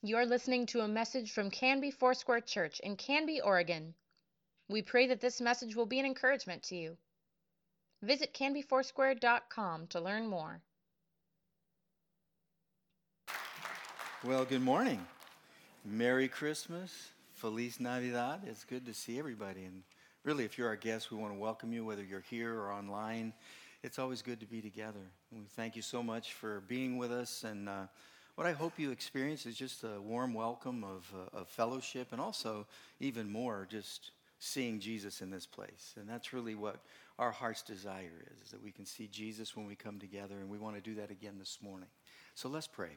You're listening to a message from Canby Foursquare Church in Canby, Oregon. We pray that this message will be an encouragement to you. Visit canbyfoursquare.com to learn more. Well, good morning. Merry Christmas. Feliz Navidad. It's good to see everybody. And really, if you're our guest, we want to welcome you, whether you're here or online. It's always good to be together. And we thank you so much for being with us. And uh, what I hope you experience is just a warm welcome of, uh, of fellowship and also, even more, just seeing Jesus in this place. And that's really what our heart's desire is, is that we can see Jesus when we come together. And we want to do that again this morning. So let's pray.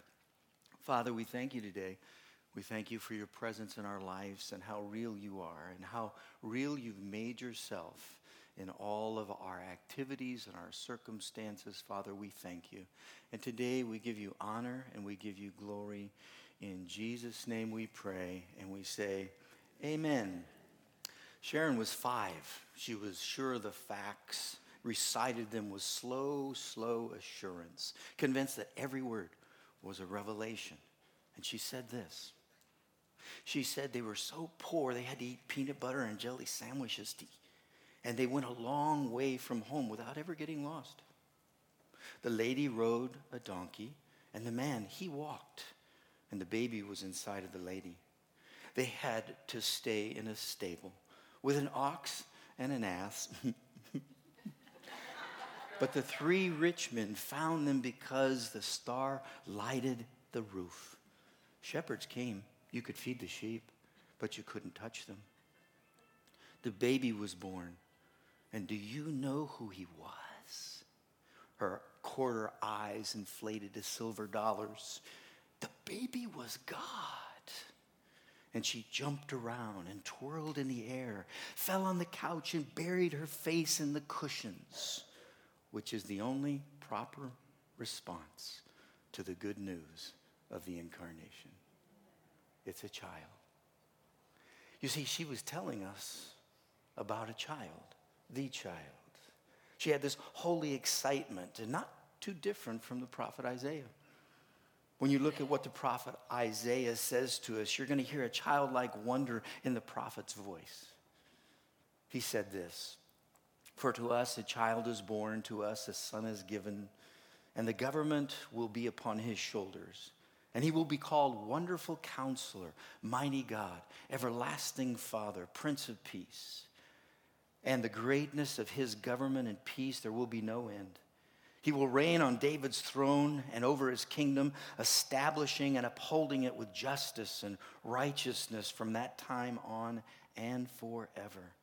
Father, we thank you today. We thank you for your presence in our lives and how real you are and how real you've made yourself in all of our activities and our circumstances. Father, we thank you. And today we give you honor and we give you glory. In Jesus' name we pray and we say, Amen. Sharon was five. She was sure of the facts, recited them with slow, slow assurance, convinced that every word was a revelation. And she said this. She said they were so poor they had to eat peanut butter and jelly sandwiches to and they went a long way from home without ever getting lost. The lady rode a donkey, and the man, he walked, and the baby was inside of the lady. They had to stay in a stable with an ox and an ass. but the three rich men found them because the star lighted the roof. Shepherds came. You could feed the sheep, but you couldn't touch them. The baby was born and do you know who he was? Her quarter eyes inflated to silver dollars. The baby was God. And she jumped around and twirled in the air, fell on the couch, and buried her face in the cushions, which is the only proper response to the good news of the incarnation. It's a child. You see, she was telling us about a child the child. She had this holy excitement, and not too different from the prophet Isaiah. When you look at what the prophet Isaiah says to us, you're going to hear a childlike wonder in the prophet's voice. He said this For to us a child is born, to us a son is given, and the government will be upon his shoulders. And he will be called Wonderful Counselor, Mighty God, Everlasting Father, Prince of Peace and the greatness of his government and peace, there will be no end. He will reign on David's throne and over his kingdom, establishing and upholding it with justice and righteousness from that time on and forever.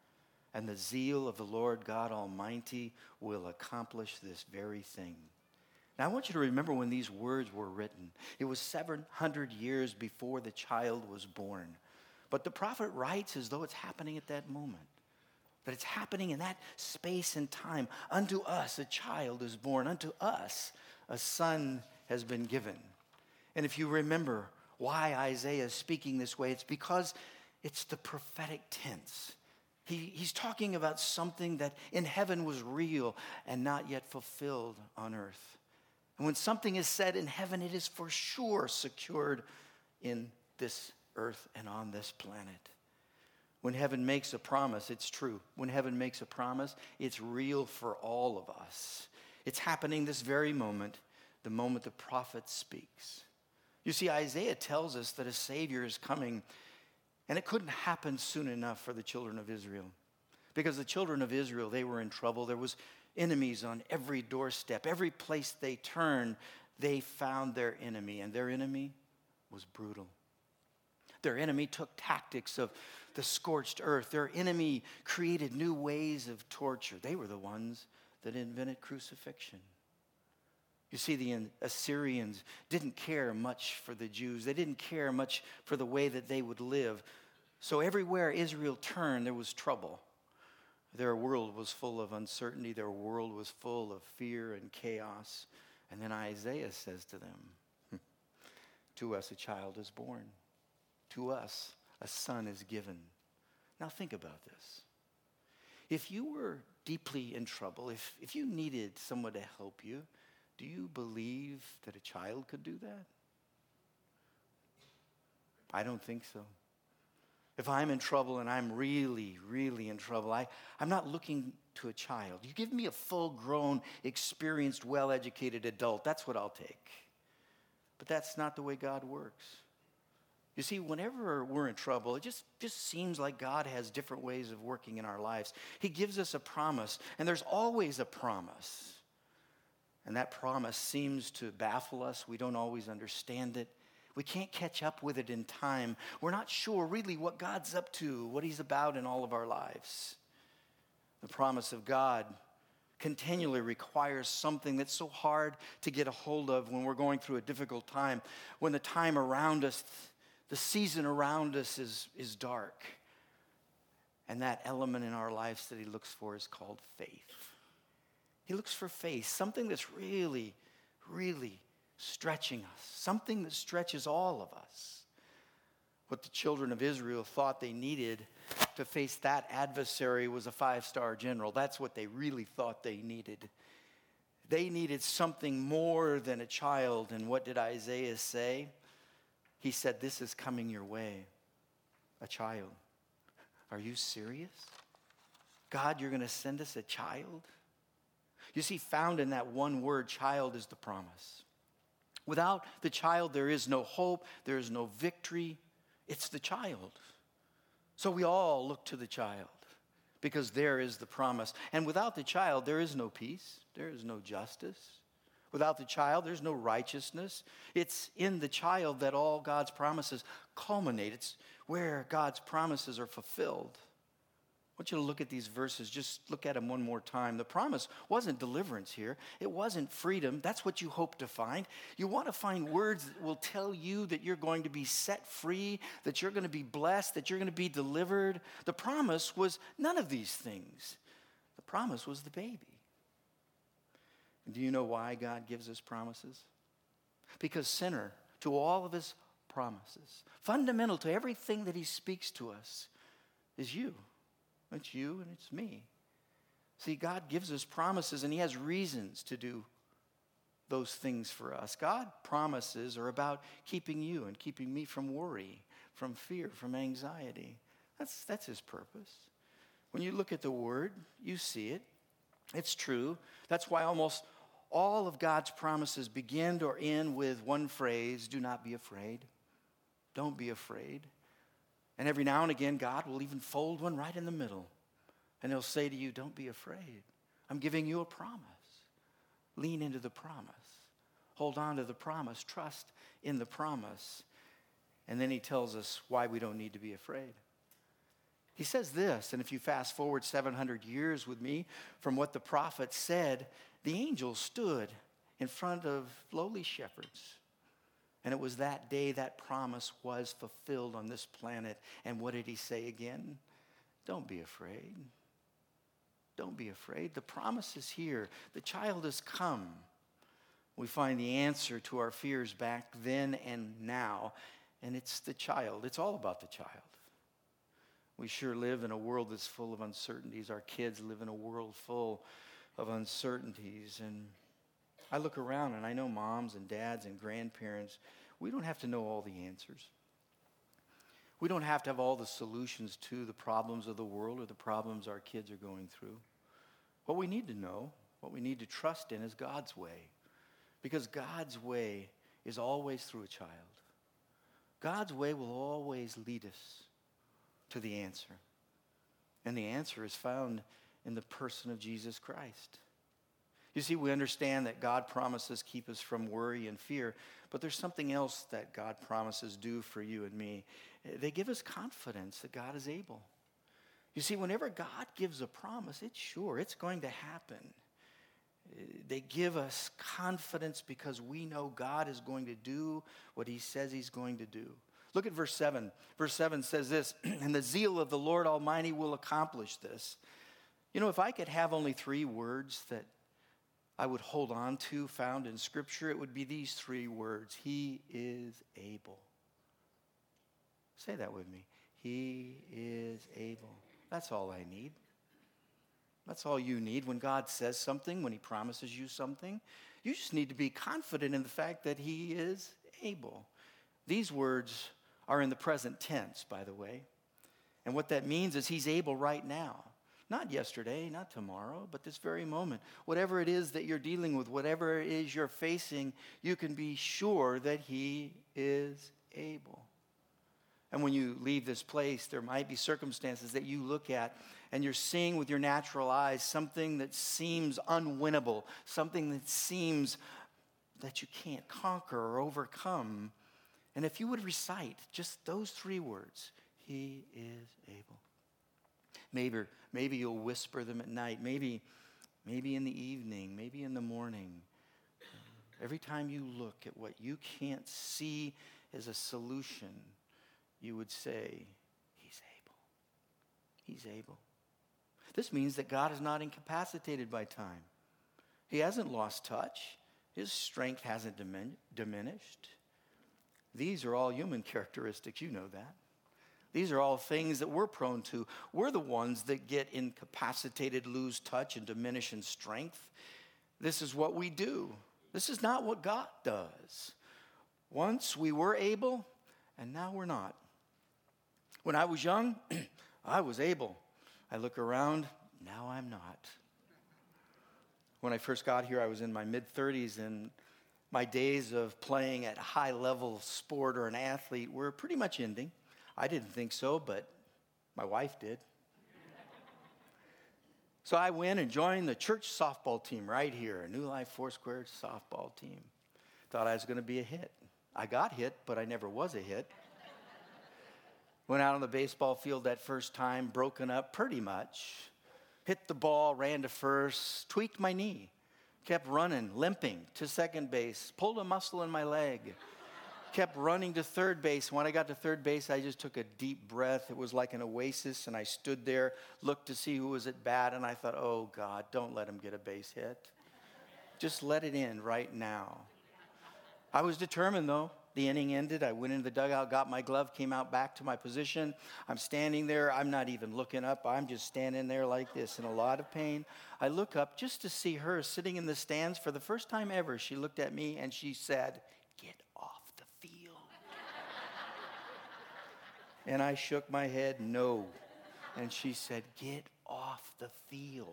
And the zeal of the Lord God Almighty will accomplish this very thing. Now, I want you to remember when these words were written. It was 700 years before the child was born. But the prophet writes as though it's happening at that moment that it's happening in that space and time. Unto us a child is born, unto us a son has been given. And if you remember why Isaiah is speaking this way, it's because it's the prophetic tense. He, he's talking about something that in heaven was real and not yet fulfilled on earth. And when something is said in heaven, it is for sure secured in this earth and on this planet. When heaven makes a promise, it's true. When heaven makes a promise, it's real for all of us. It's happening this very moment, the moment the prophet speaks. You see, Isaiah tells us that a Savior is coming, and it couldn't happen soon enough for the children of Israel. Because the children of Israel, they were in trouble. There was enemies on every doorstep. Every place they turned, they found their enemy, and their enemy was brutal. Their enemy took tactics of the scorched earth. Their enemy created new ways of torture. They were the ones that invented crucifixion. You see, the Assyrians didn't care much for the Jews, they didn't care much for the way that they would live. So everywhere Israel turned, there was trouble. Their world was full of uncertainty, their world was full of fear and chaos. And then Isaiah says to them, hmm, To us a child is born to us a son is given. Now think about this. If you were deeply in trouble, if, if you needed someone to help you, do you believe that a child could do that? I don't think so. If I'm in trouble and I'm really, really in trouble, I, I'm not looking to a child. You give me a full grown, experienced, well educated adult, that's what I'll take. But that's not the way God works. You see, whenever we're in trouble, it just, just seems like God has different ways of working in our lives. He gives us a promise, and there's always a promise. And that promise seems to baffle us. We don't always understand it. We can't catch up with it in time. We're not sure really what God's up to, what He's about in all of our lives. The promise of God continually requires something that's so hard to get a hold of when we're going through a difficult time, when the time around us, the season around us is, is dark. And that element in our lives that He looks for is called faith. He looks for faith, something that's really, really stretching us, something that stretches all of us. What the children of Israel thought they needed to face that adversary was a five star general. That's what they really thought they needed. They needed something more than a child. And what did Isaiah say? He said, This is coming your way, a child. Are you serious? God, you're going to send us a child? You see, found in that one word, child, is the promise. Without the child, there is no hope, there is no victory. It's the child. So we all look to the child because there is the promise. And without the child, there is no peace, there is no justice. Without the child, there's no righteousness. It's in the child that all God's promises culminate. It's where God's promises are fulfilled I want you to look at these verses. Just look at them one more time. The promise wasn't deliverance here, it wasn't freedom. That's what you hope to find. You want to find words that will tell you that you're going to be set free, that you're going to be blessed, that you're going to be delivered. The promise was none of these things. The promise was the baby. And do you know why God gives us promises? Because, sinner, to all of his promises, fundamental to everything that he speaks to us, is you. It's you and it's me. See, God gives us promises and He has reasons to do those things for us. God promises are about keeping you and keeping me from worry, from fear, from anxiety. That's, that's His purpose. When you look at the Word, you see it. It's true. That's why almost all of God's promises begin or end with one phrase do not be afraid. Don't be afraid. And every now and again, God will even fold one right in the middle. And He'll say to you, Don't be afraid. I'm giving you a promise. Lean into the promise. Hold on to the promise. Trust in the promise. And then He tells us why we don't need to be afraid. He says this, and if you fast forward 700 years with me from what the prophet said, the angel stood in front of lowly shepherds and it was that day that promise was fulfilled on this planet. And what did he say again? Don't be afraid. Don't be afraid. The promise is here. The child has come. We find the answer to our fears back then and now, and it's the child. It's all about the child. We sure live in a world that's full of uncertainties. Our kids live in a world full of uncertainties. And I look around and I know moms and dads and grandparents, we don't have to know all the answers. We don't have to have all the solutions to the problems of the world or the problems our kids are going through. What we need to know, what we need to trust in is God's way. Because God's way is always through a child. God's way will always lead us to the answer. And the answer is found in the person of Jesus Christ. You see, we understand that God promises keep us from worry and fear, but there's something else that God promises do for you and me. They give us confidence that God is able. You see, whenever God gives a promise, it's sure, it's going to happen. They give us confidence because we know God is going to do what he says he's going to do. Look at verse 7. Verse 7 says this, and the zeal of the Lord Almighty will accomplish this. You know, if I could have only three words that I would hold on to found in Scripture, it would be these three words He is able. Say that with me. He is able. That's all I need. That's all you need. When God says something, when He promises you something, you just need to be confident in the fact that He is able. These words are in the present tense, by the way. And what that means is he's able right now. Not yesterday, not tomorrow, but this very moment. Whatever it is that you're dealing with, whatever it is you're facing, you can be sure that he is able. And when you leave this place, there might be circumstances that you look at and you're seeing with your natural eyes something that seems unwinnable, something that seems that you can't conquer or overcome. And if you would recite just those three words, He is able. Maybe, maybe you'll whisper them at night, maybe, maybe in the evening, maybe in the morning. Every time you look at what you can't see as a solution, you would say, He's able. He's able. This means that God is not incapacitated by time. He hasn't lost touch, His strength hasn't dimin- diminished. These are all human characteristics, you know that. These are all things that we're prone to. We're the ones that get incapacitated, lose touch, and diminish in strength. This is what we do. This is not what God does. Once we were able, and now we're not. When I was young, I was able. I look around, now I'm not. When I first got here, I was in my mid 30s, and my days of playing at high level sport or an athlete were pretty much ending. I didn't think so, but my wife did. so I went and joined the church softball team right here, a New Life Foursquare softball team. Thought I was going to be a hit. I got hit, but I never was a hit. Went out on the baseball field that first time, broken up pretty much. Hit the ball, ran to first, tweaked my knee, kept running, limping to second base, pulled a muscle in my leg kept running to third base. When I got to third base, I just took a deep breath. It was like an oasis, and I stood there, looked to see who was at bat, and I thought, oh God, don't let him get a base hit. Just let it in right now. I was determined, though. The inning ended. I went into the dugout, got my glove, came out back to my position. I'm standing there. I'm not even looking up. I'm just standing there like this in a lot of pain. I look up just to see her sitting in the stands for the first time ever. She looked at me and she said, And I shook my head, no. And she said, Get off the field.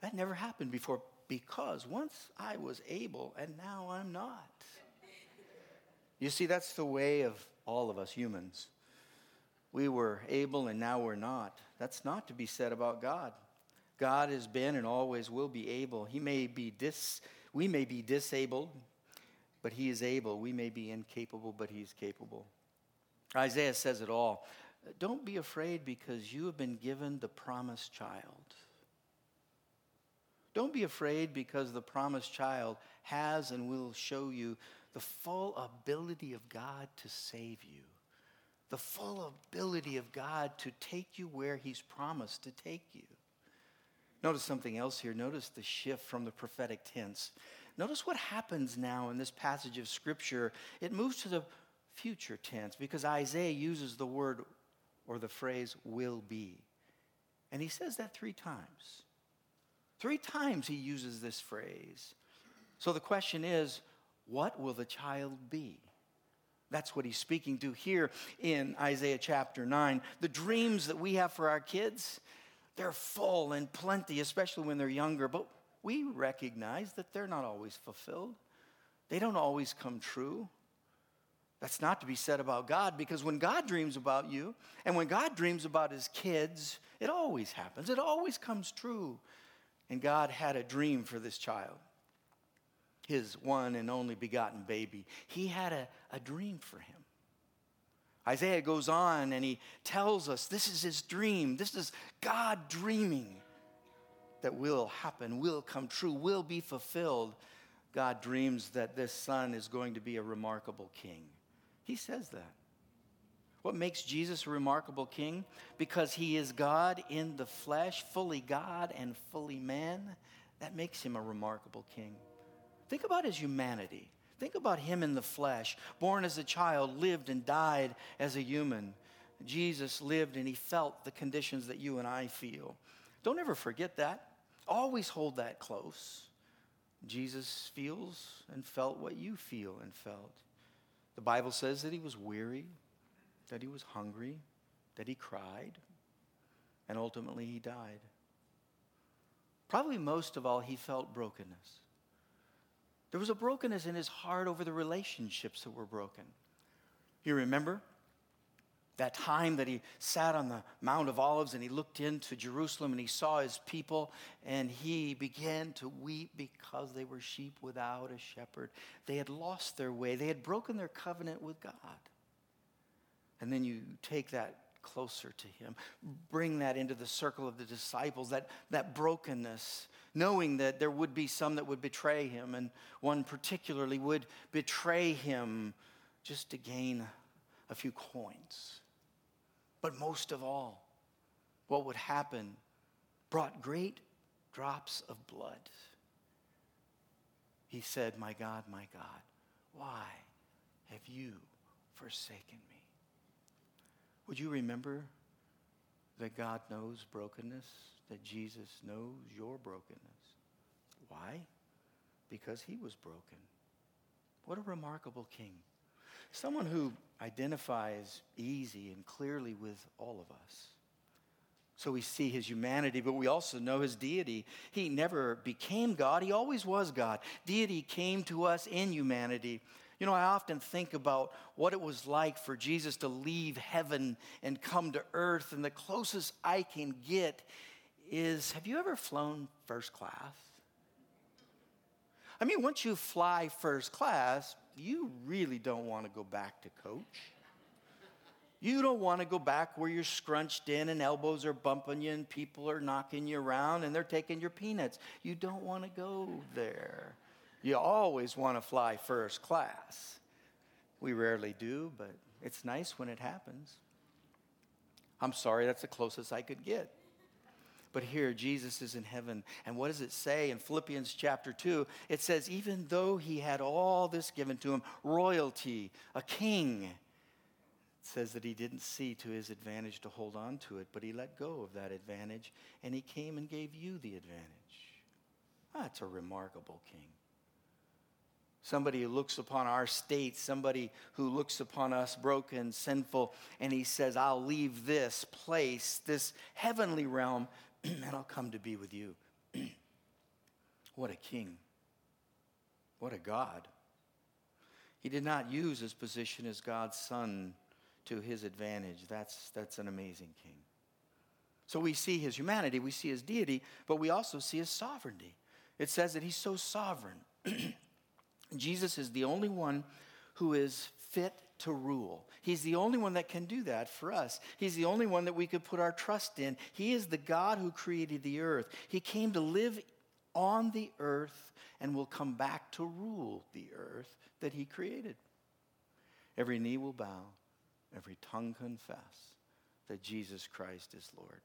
That never happened before because once I was able and now I'm not. You see, that's the way of all of us humans. We were able and now we're not. That's not to be said about God. God has been and always will be able. He may be dis, we may be disabled, but He is able. We may be incapable, but He's capable. Isaiah says it all. Don't be afraid because you have been given the promised child. Don't be afraid because the promised child has and will show you the full ability of God to save you, the full ability of God to take you where He's promised to take you. Notice something else here. Notice the shift from the prophetic tense. Notice what happens now in this passage of Scripture. It moves to the future tense because Isaiah uses the word or the phrase will be. And he says that three times. Three times he uses this phrase. So the question is, what will the child be? That's what he's speaking to here in Isaiah chapter 9. The dreams that we have for our kids, they're full and plenty, especially when they're younger, but we recognize that they're not always fulfilled. They don't always come true. That's not to be said about God because when God dreams about you and when God dreams about his kids, it always happens. It always comes true. And God had a dream for this child, his one and only begotten baby. He had a, a dream for him. Isaiah goes on and he tells us this is his dream. This is God dreaming that will happen, will come true, will be fulfilled. God dreams that this son is going to be a remarkable king. He says that. What makes Jesus a remarkable king? Because he is God in the flesh, fully God and fully man. That makes him a remarkable king. Think about his humanity. Think about him in the flesh, born as a child, lived and died as a human. Jesus lived and he felt the conditions that you and I feel. Don't ever forget that. Always hold that close. Jesus feels and felt what you feel and felt. The Bible says that he was weary, that he was hungry, that he cried, and ultimately he died. Probably most of all, he felt brokenness. There was a brokenness in his heart over the relationships that were broken. You remember that time that he sat on the Mount of Olives and he looked into Jerusalem and he saw his people and he began to weep because they were sheep without a shepherd. They had lost their way, they had broken their covenant with God. And then you take that closer to him, bring that into the circle of the disciples, that, that brokenness, knowing that there would be some that would betray him, and one particularly would betray him just to gain a few coins. But most of all, what would happen brought great drops of blood. He said, My God, my God, why have you forsaken me? Would you remember that God knows brokenness, that Jesus knows your brokenness? Why? Because he was broken. What a remarkable king. Someone who identifies easy and clearly with all of us. So we see his humanity, but we also know his deity. He never became God, he always was God. Deity came to us in humanity. You know, I often think about what it was like for Jesus to leave heaven and come to earth, and the closest I can get is have you ever flown first class? I mean, once you fly first class, you really don't want to go back to coach. You don't want to go back where you're scrunched in and elbows are bumping you and people are knocking you around and they're taking your peanuts. You don't want to go there. You always want to fly first class. We rarely do, but it's nice when it happens. I'm sorry, that's the closest I could get. But here, Jesus is in heaven. And what does it say in Philippians chapter 2? It says, even though he had all this given to him royalty, a king it says that he didn't see to his advantage to hold on to it, but he let go of that advantage and he came and gave you the advantage. That's a remarkable king somebody who looks upon our state, somebody who looks upon us broken, sinful, and he says, I'll leave this place, this heavenly realm, and I'll come to be with you. what a king. What a God. He did not use his position as God's son to his advantage. That's, that's an amazing king. So we see his humanity, we see his deity, but we also see his sovereignty. It says that he's so sovereign. Jesus is the only one who is fit to rule. He's the only one that can do that for us. He's the only one that we could put our trust in. He is the God who created the earth. He came to live on the earth and will come back to rule the earth that he created. Every knee will bow, every tongue confess that Jesus Christ is Lord.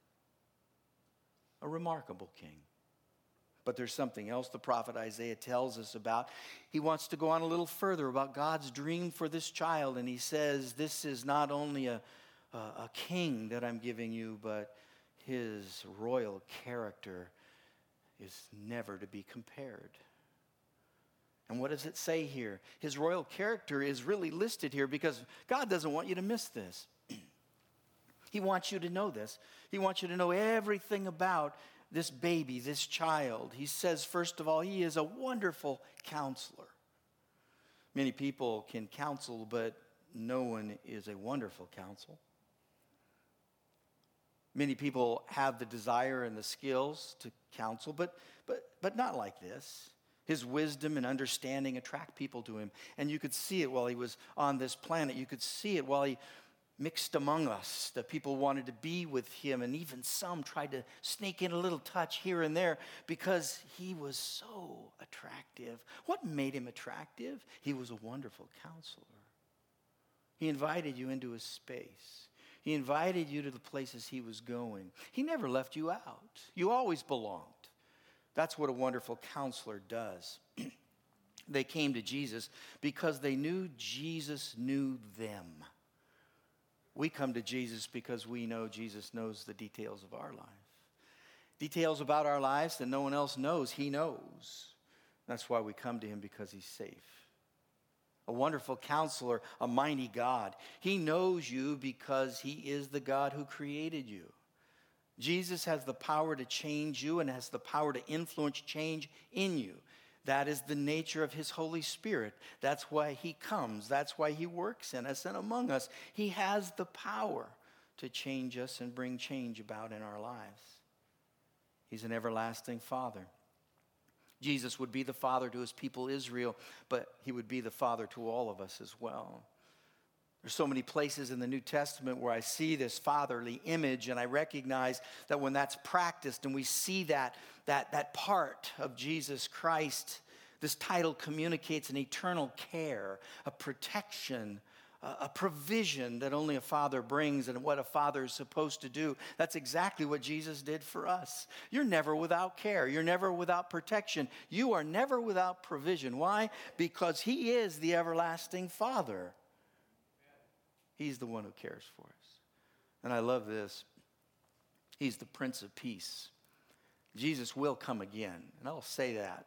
A remarkable king. But there's something else the prophet Isaiah tells us about. He wants to go on a little further about God's dream for this child. And he says, This is not only a, a, a king that I'm giving you, but his royal character is never to be compared. And what does it say here? His royal character is really listed here because God doesn't want you to miss this. he wants you to know this. He wants you to know everything about this baby, this child. He says, first of all, he is a wonderful counselor. Many people can counsel, but no one is a wonderful counsel. Many people have the desire and the skills to counsel, but, but, but not like this. His wisdom and understanding attract people to him. And you could see it while he was on this planet. You could see it while he mixed among us, The people wanted to be with him, and even some tried to sneak in a little touch here and there because he was so attractive. What made him attractive? He was a wonderful counselor. He invited you into his space. He invited you to the places he was going. He never left you out. You always belonged. That's what a wonderful counselor does. they came to Jesus because they knew Jesus knew them. We come to Jesus because we know Jesus knows the details of our life. Details about our lives that no one else knows, He knows. That's why we come to Him because He's safe. a wonderful counselor, a mighty God. He knows you because He is the God who created you. Jesus has the power to change you and has the power to influence change in you. That is the nature of His Holy Spirit. That's why He comes. That's why He works in us and among us. He has the power to change us and bring change about in our lives. He's an everlasting Father. Jesus would be the Father to His people Israel, but He would be the Father to all of us as well. There's so many places in the New Testament where I see this fatherly image, and I recognize that when that's practiced and we see that, that, that part of Jesus Christ, this title communicates an eternal care, a protection, a provision that only a father brings and what a father is supposed to do. That's exactly what Jesus did for us. You're never without care, you're never without protection, you are never without provision. Why? Because He is the everlasting Father. He's the one who cares for us. And I love this. He's the Prince of Peace. Jesus will come again. And I'll say that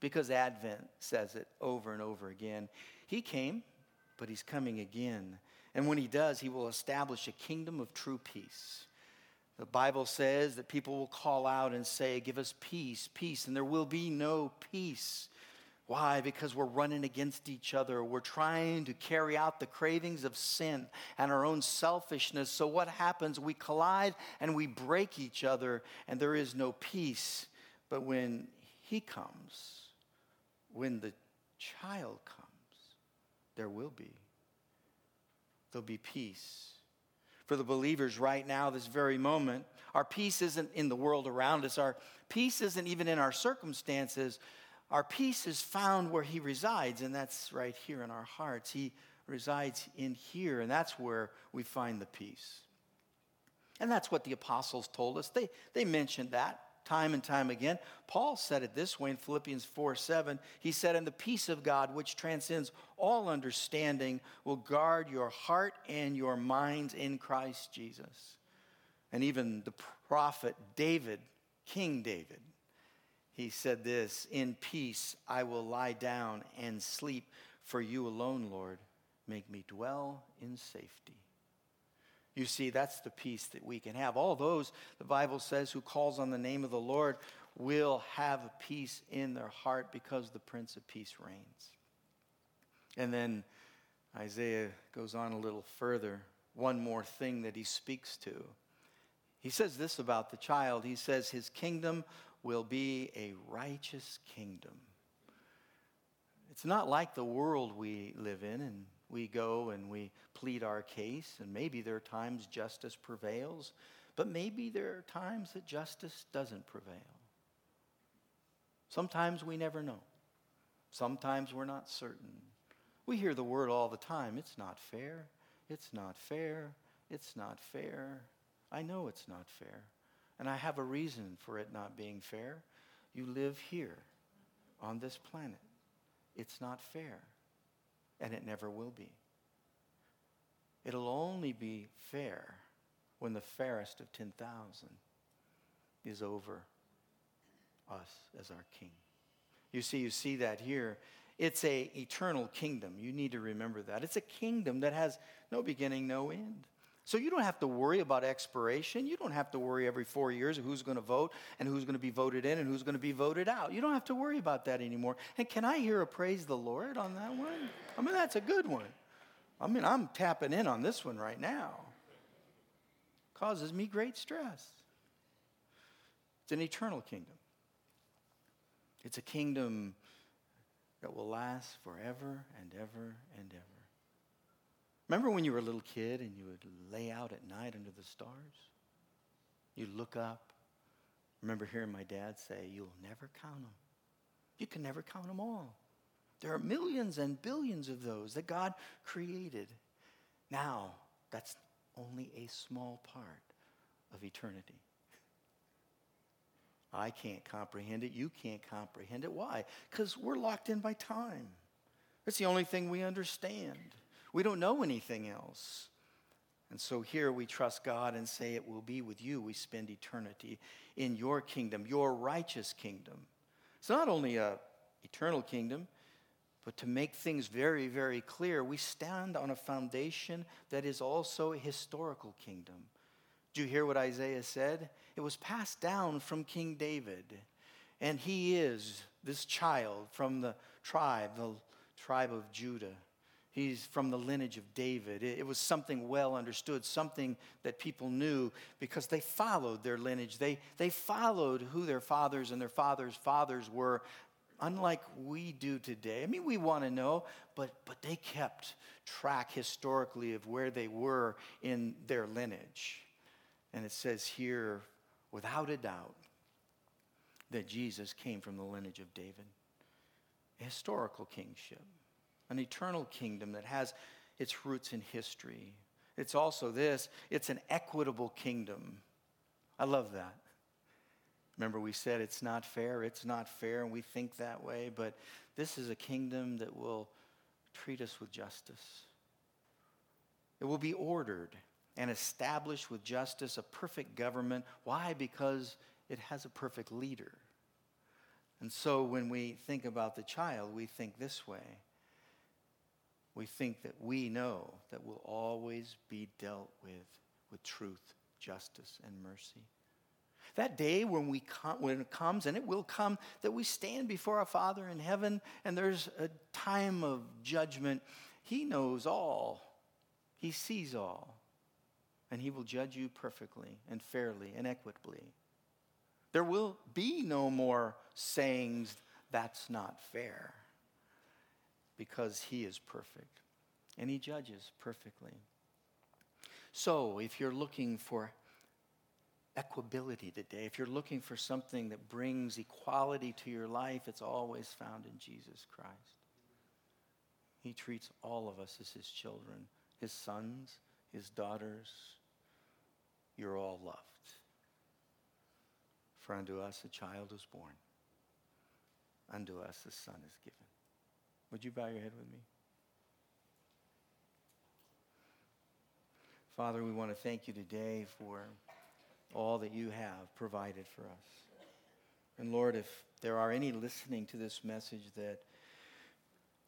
because Advent says it over and over again. He came, but he's coming again. And when he does, he will establish a kingdom of true peace. The Bible says that people will call out and say, Give us peace, peace, and there will be no peace why? Because we're running against each other. We're trying to carry out the cravings of sin and our own selfishness. So, what happens? We collide and we break each other, and there is no peace. But when He comes, when the child comes, there will be. There'll be peace. For the believers right now, this very moment, our peace isn't in the world around us. Our peace isn't even in our circumstances our peace is found where He resides, and that's right here in our hearts. He resides in here, and that's where we find the peace. And that's what the apostles told us. They, they mentioned that time and time again. Paul said it this way in Philippians 4 7. He said, And the peace of God, which transcends all understanding, will guard your heart and your minds in Christ Jesus. And even the prophet David, King David, he said this In peace I will lie down and sleep, for you alone, Lord, make me dwell in safety. You see, that's the peace that we can have. All those, the Bible says, who calls on the name of the Lord will have peace in their heart because the Prince of Peace reigns. And then Isaiah goes on a little further. One more thing that he speaks to. He says this about the child. He says, His kingdom will be a righteous kingdom. It's not like the world we live in and we go and we plead our case, and maybe there are times justice prevails, but maybe there are times that justice doesn't prevail. Sometimes we never know. Sometimes we're not certain. We hear the word all the time it's not fair, it's not fair, it's not fair. I know it's not fair. And I have a reason for it not being fair. You live here on this planet. It's not fair, and it never will be. It'll only be fair when the fairest of 10,000 is over us as our king. You see, you see that here. It's a eternal kingdom. You need to remember that. It's a kingdom that has no beginning, no end. So you don't have to worry about expiration. You don't have to worry every four years who's going to vote and who's going to be voted in and who's going to be voted out. You don't have to worry about that anymore. And can I hear a praise the Lord on that one? I mean, that's a good one. I mean, I'm tapping in on this one right now. Causes me great stress. It's an eternal kingdom. It's a kingdom that will last forever and ever and ever. Remember when you were a little kid and you would lay out at night under the stars? You'd look up. Remember hearing my dad say, You'll never count them. You can never count them all. There are millions and billions of those that God created. Now, that's only a small part of eternity. I can't comprehend it. You can't comprehend it. Why? Because we're locked in by time. That's the only thing we understand. We don't know anything else. And so here we trust God and say it will be with you. We spend eternity in your kingdom, your righteous kingdom. It's not only a eternal kingdom, But to make things very, very clear, we stand on a foundation that is also a historical kingdom. Do you hear what Isaiah said? It was passed down from King David. And he is this child from the tribe, the tribe of Judah. He's from the lineage of David. It, was something well understood, something that people knew because they followed their lineage. They, they followed who their fathers and their fathers' fathers were, unlike we do today. I mean, we want to know, but, but they kept track historically of where they were in their lineage. And it says here, without a doubt, that Jesus came from the lineage of David. Historical kingship, an eternal kingdom that has its roots in history. It's also this it's an equitable kingdom. I love that. Remember, we said it's not fair, it's not fair, and we think that way, but this is a kingdom that will treat us with justice. It will be ordered and established with justice a perfect government. Why? Because it has a perfect leader. And so when we think about the child, we think this way. We think that we know that we'll always be dealt with with truth, justice, and mercy. That day when, we when it comes, and it will come, that we stand before our Father in heaven and there's a time of judgment. He knows all, He sees all, and He will judge you perfectly and fairly and equitably. There will be no more sayings, that's not fair, because He is perfect and He judges perfectly. So, if you're looking for equability today, if you're looking for something that brings equality to your life, it's always found in Jesus Christ. He treats all of us as His children, His sons, His daughters. You're all loved. For unto us a child is born, unto us a son is given. Would you bow your head with me? Father, we want to thank you today for all that you have provided for us. And Lord, if there are any listening to this message that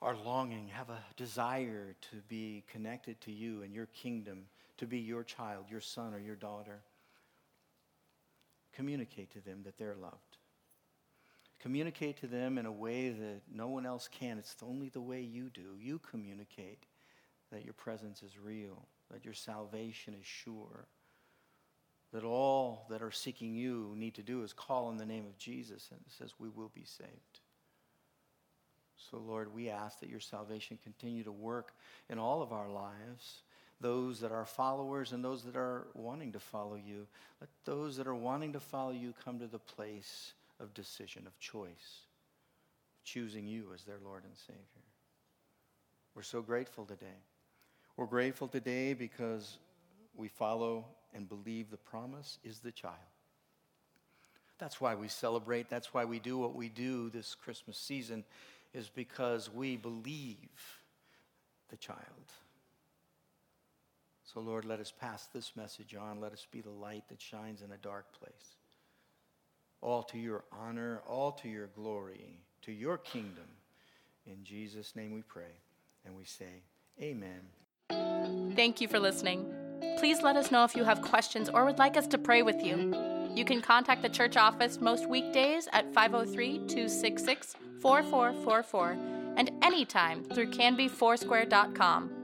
are longing, have a desire to be connected to you and your kingdom, to be your child, your son, or your daughter, communicate to them that they're loved. Communicate to them in a way that no one else can. It's only the way you do. You communicate that your presence is real, that your salvation is sure, that all that are seeking you need to do is call on the name of Jesus, and it says we will be saved. So, Lord, we ask that your salvation continue to work in all of our lives those that are followers and those that are wanting to follow you. Let those that are wanting to follow you come to the place of decision, of choice, of choosing you as their Lord and Savior. We're so grateful today. We're grateful today because we follow and believe the promise is the child. That's why we celebrate. That's why we do what we do this Christmas season, is because we believe the child. So, Lord, let us pass this message on. Let us be the light that shines in a dark place. All to your honor, all to your glory, to your kingdom. In Jesus' name we pray and we say, Amen. Thank you for listening. Please let us know if you have questions or would like us to pray with you. You can contact the church office most weekdays at 503 266 4444 and anytime through canbyfoursquare.com.